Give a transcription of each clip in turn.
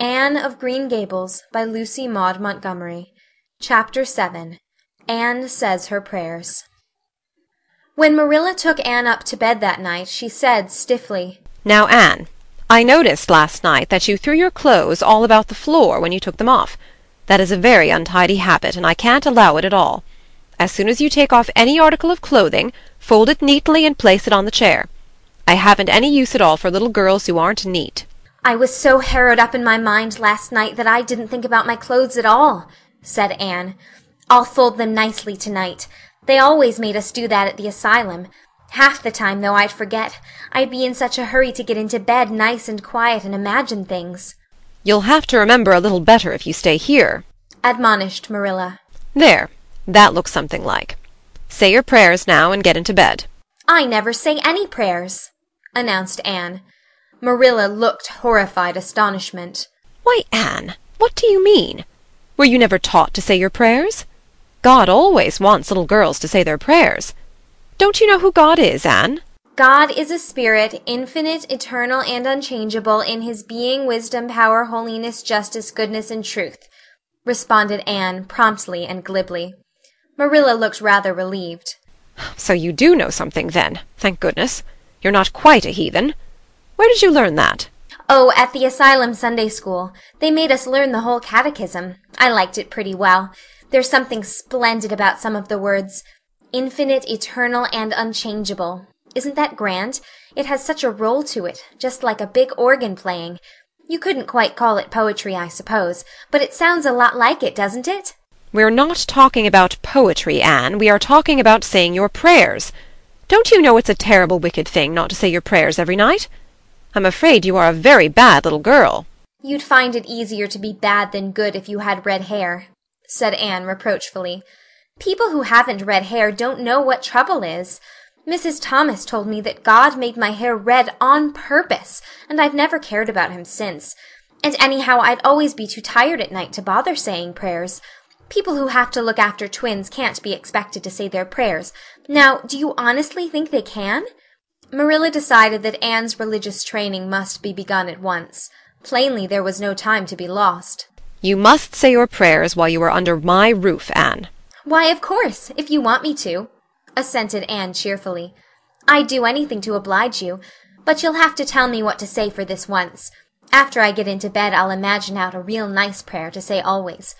Anne of Green Gables by Lucy Maud Montgomery Chapter 7 Anne Says Her Prayers When Marilla took Anne up to bed that night she said stiffly, Now, Anne, I noticed last night that you threw your clothes all about the floor when you took them off. That is a very untidy habit, and I can't allow it at all. As soon as you take off any article of clothing, fold it neatly and place it on the chair. I haven't any use at all for little girls who aren't neat. I was so harrowed up in my mind last night that I didn't think about my clothes at all, said Anne. I'll fold them nicely tonight. They always made us do that at the asylum. Half the time, though, I'd forget. I'd be in such a hurry to get into bed nice and quiet and imagine things. You'll have to remember a little better if you stay here, admonished Marilla. There, that looks something like. Say your prayers now and get into bed. I never say any prayers, announced Anne. Marilla looked horrified astonishment. Why, Anne, what do you mean? Were you never taught to say your prayers? God always wants little girls to say their prayers. Don't you know who God is, Anne? God is a spirit, infinite, eternal, and unchangeable in his being, wisdom, power, holiness, justice, goodness, and truth, responded Anne promptly and glibly. Marilla looked rather relieved. So you do know something, then, thank goodness. You're not quite a heathen. Where did you learn that? Oh, at the asylum Sunday school. They made us learn the whole catechism. I liked it pretty well. There's something splendid about some of the words. Infinite, eternal, and unchangeable. Isn't that grand? It has such a roll to it, just like a big organ playing. You couldn't quite call it poetry, I suppose, but it sounds a lot like it, doesn't it? We're not talking about poetry, Anne. We are talking about saying your prayers. Don't you know it's a terrible wicked thing not to say your prayers every night? I'm afraid you are a very bad little girl. You'd find it easier to be bad than good if you had red hair, said Anne reproachfully. People who haven't red hair don't know what trouble is. Mrs. Thomas told me that God made my hair red on purpose, and I've never cared about him since. And anyhow, I'd always be too tired at night to bother saying prayers. People who have to look after twins can't be expected to say their prayers. Now, do you honestly think they can? Marilla decided that Anne's religious training must be begun at once. Plainly there was no time to be lost. You must say your prayers while you are under my roof, Anne. Why, of course, if you want me to, assented Anne cheerfully. I'd do anything to oblige you, but you'll have to tell me what to say for this once. After I get into bed I'll imagine out a real nice prayer to say always.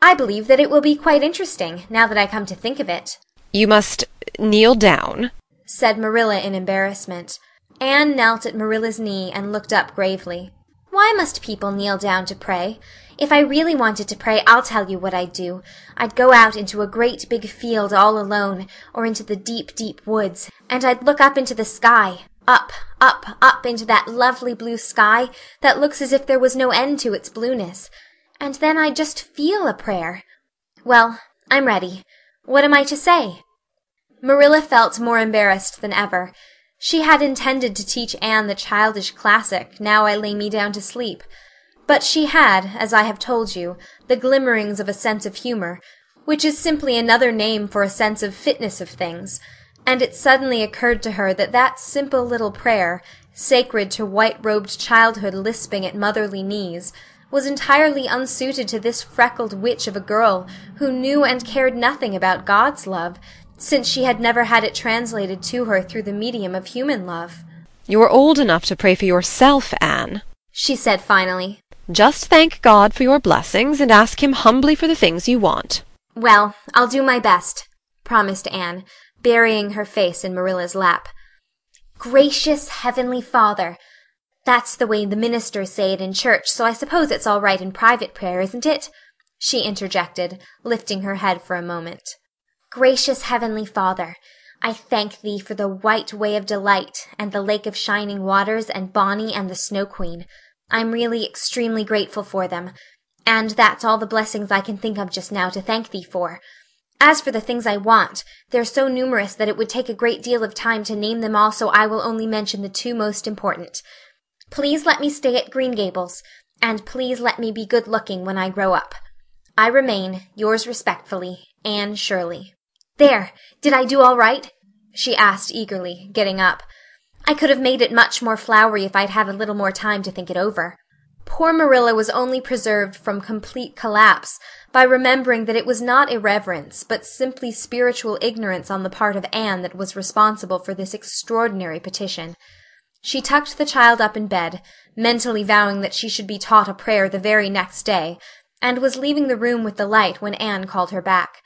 I believe that it will be quite interesting, now that I come to think of it. You must kneel down, said Marilla in embarrassment. Anne knelt at Marilla's knee and looked up gravely. Why must people kneel down to pray? If I really wanted to pray, I'll tell you what I'd do. I'd go out into a great big field all alone, or into the deep, deep woods, and I'd look up into the sky. Up, up, up into that lovely blue sky that looks as if there was no end to its blueness. And then I'd just feel a prayer. Well, I'm ready. What am I to say? Marilla felt more embarrassed than ever. She had intended to teach Anne the childish classic, Now I Lay Me Down to Sleep. But she had, as I have told you, the glimmerings of a sense of humor, which is simply another name for a sense of fitness of things, and it suddenly occurred to her that that simple little prayer, sacred to white-robed childhood lisping at motherly knees, was entirely unsuited to this freckled witch of a girl who knew and cared nothing about God's love, since she had never had it translated to her through the medium of human love. You're old enough to pray for yourself, Anne, she said finally. Just thank God for your blessings and ask him humbly for the things you want. Well, I'll do my best, promised Anne, burying her face in Marilla's lap. Gracious Heavenly Father. That's the way the ministers say it in church, so I suppose it's all right in private prayer, isn't it? she interjected, lifting her head for a moment. Gracious Heavenly Father, I thank thee for the white way of delight, and the lake of shining waters, and Bonny and the Snow Queen. I'm really extremely grateful for them, and that's all the blessings I can think of just now to thank thee for. As for the things I want, they're so numerous that it would take a great deal of time to name them all, so I will only mention the two most important. Please let me stay at Green Gables, and please let me be good looking when I grow up. I remain, yours respectfully, Anne Shirley. There! Did I do all right? she asked eagerly, getting up. I could have made it much more flowery if I'd had a little more time to think it over. Poor Marilla was only preserved from complete collapse by remembering that it was not irreverence but simply spiritual ignorance on the part of Anne that was responsible for this extraordinary petition. She tucked the child up in bed, mentally vowing that she should be taught a prayer the very next day, and was leaving the room with the light when Anne called her back.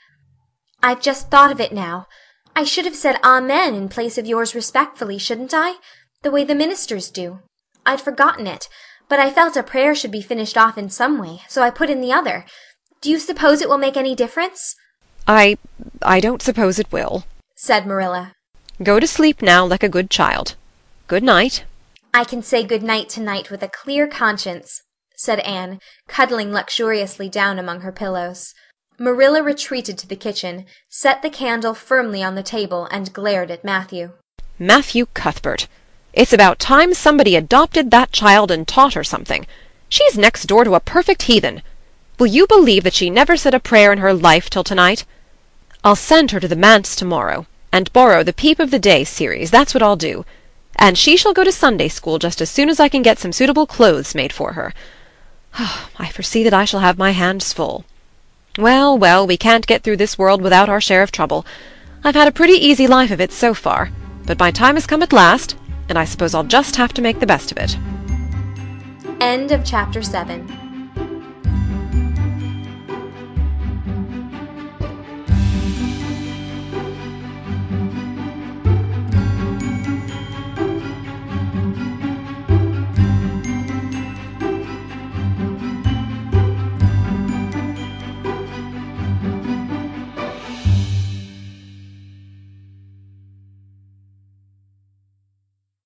"I've just thought of it now. I should have said Amen in place of yours respectfully, shouldn't I? The way the ministers do. I'd forgotten it but I felt a prayer should be finished off in some way, so I put in the other. Do you suppose it will make any difference?" "I I don't suppose it will," said Marilla. "Go to sleep now like a good child. Good night." "I can say good night tonight with a clear conscience," said Anne, cuddling luxuriously down among her pillows. Marilla retreated to the kitchen, set the candle firmly on the table, and glared at Matthew. "Matthew Cuthbert! It's about time somebody adopted that child and taught her something. She's next door to a perfect heathen. Will you believe that she never said a prayer in her life till tonight? I'll send her to the manse tomorrow, and borrow the Peep of the Day series, that's what I'll do. And she shall go to Sunday school just as soon as I can get some suitable clothes made for her. I foresee that I shall have my hands full. Well, well, we can't get through this world without our share of trouble. I've had a pretty easy life of it so far, but my time has come at last, and I suppose I'll just have to make the best of it. End of chapter 7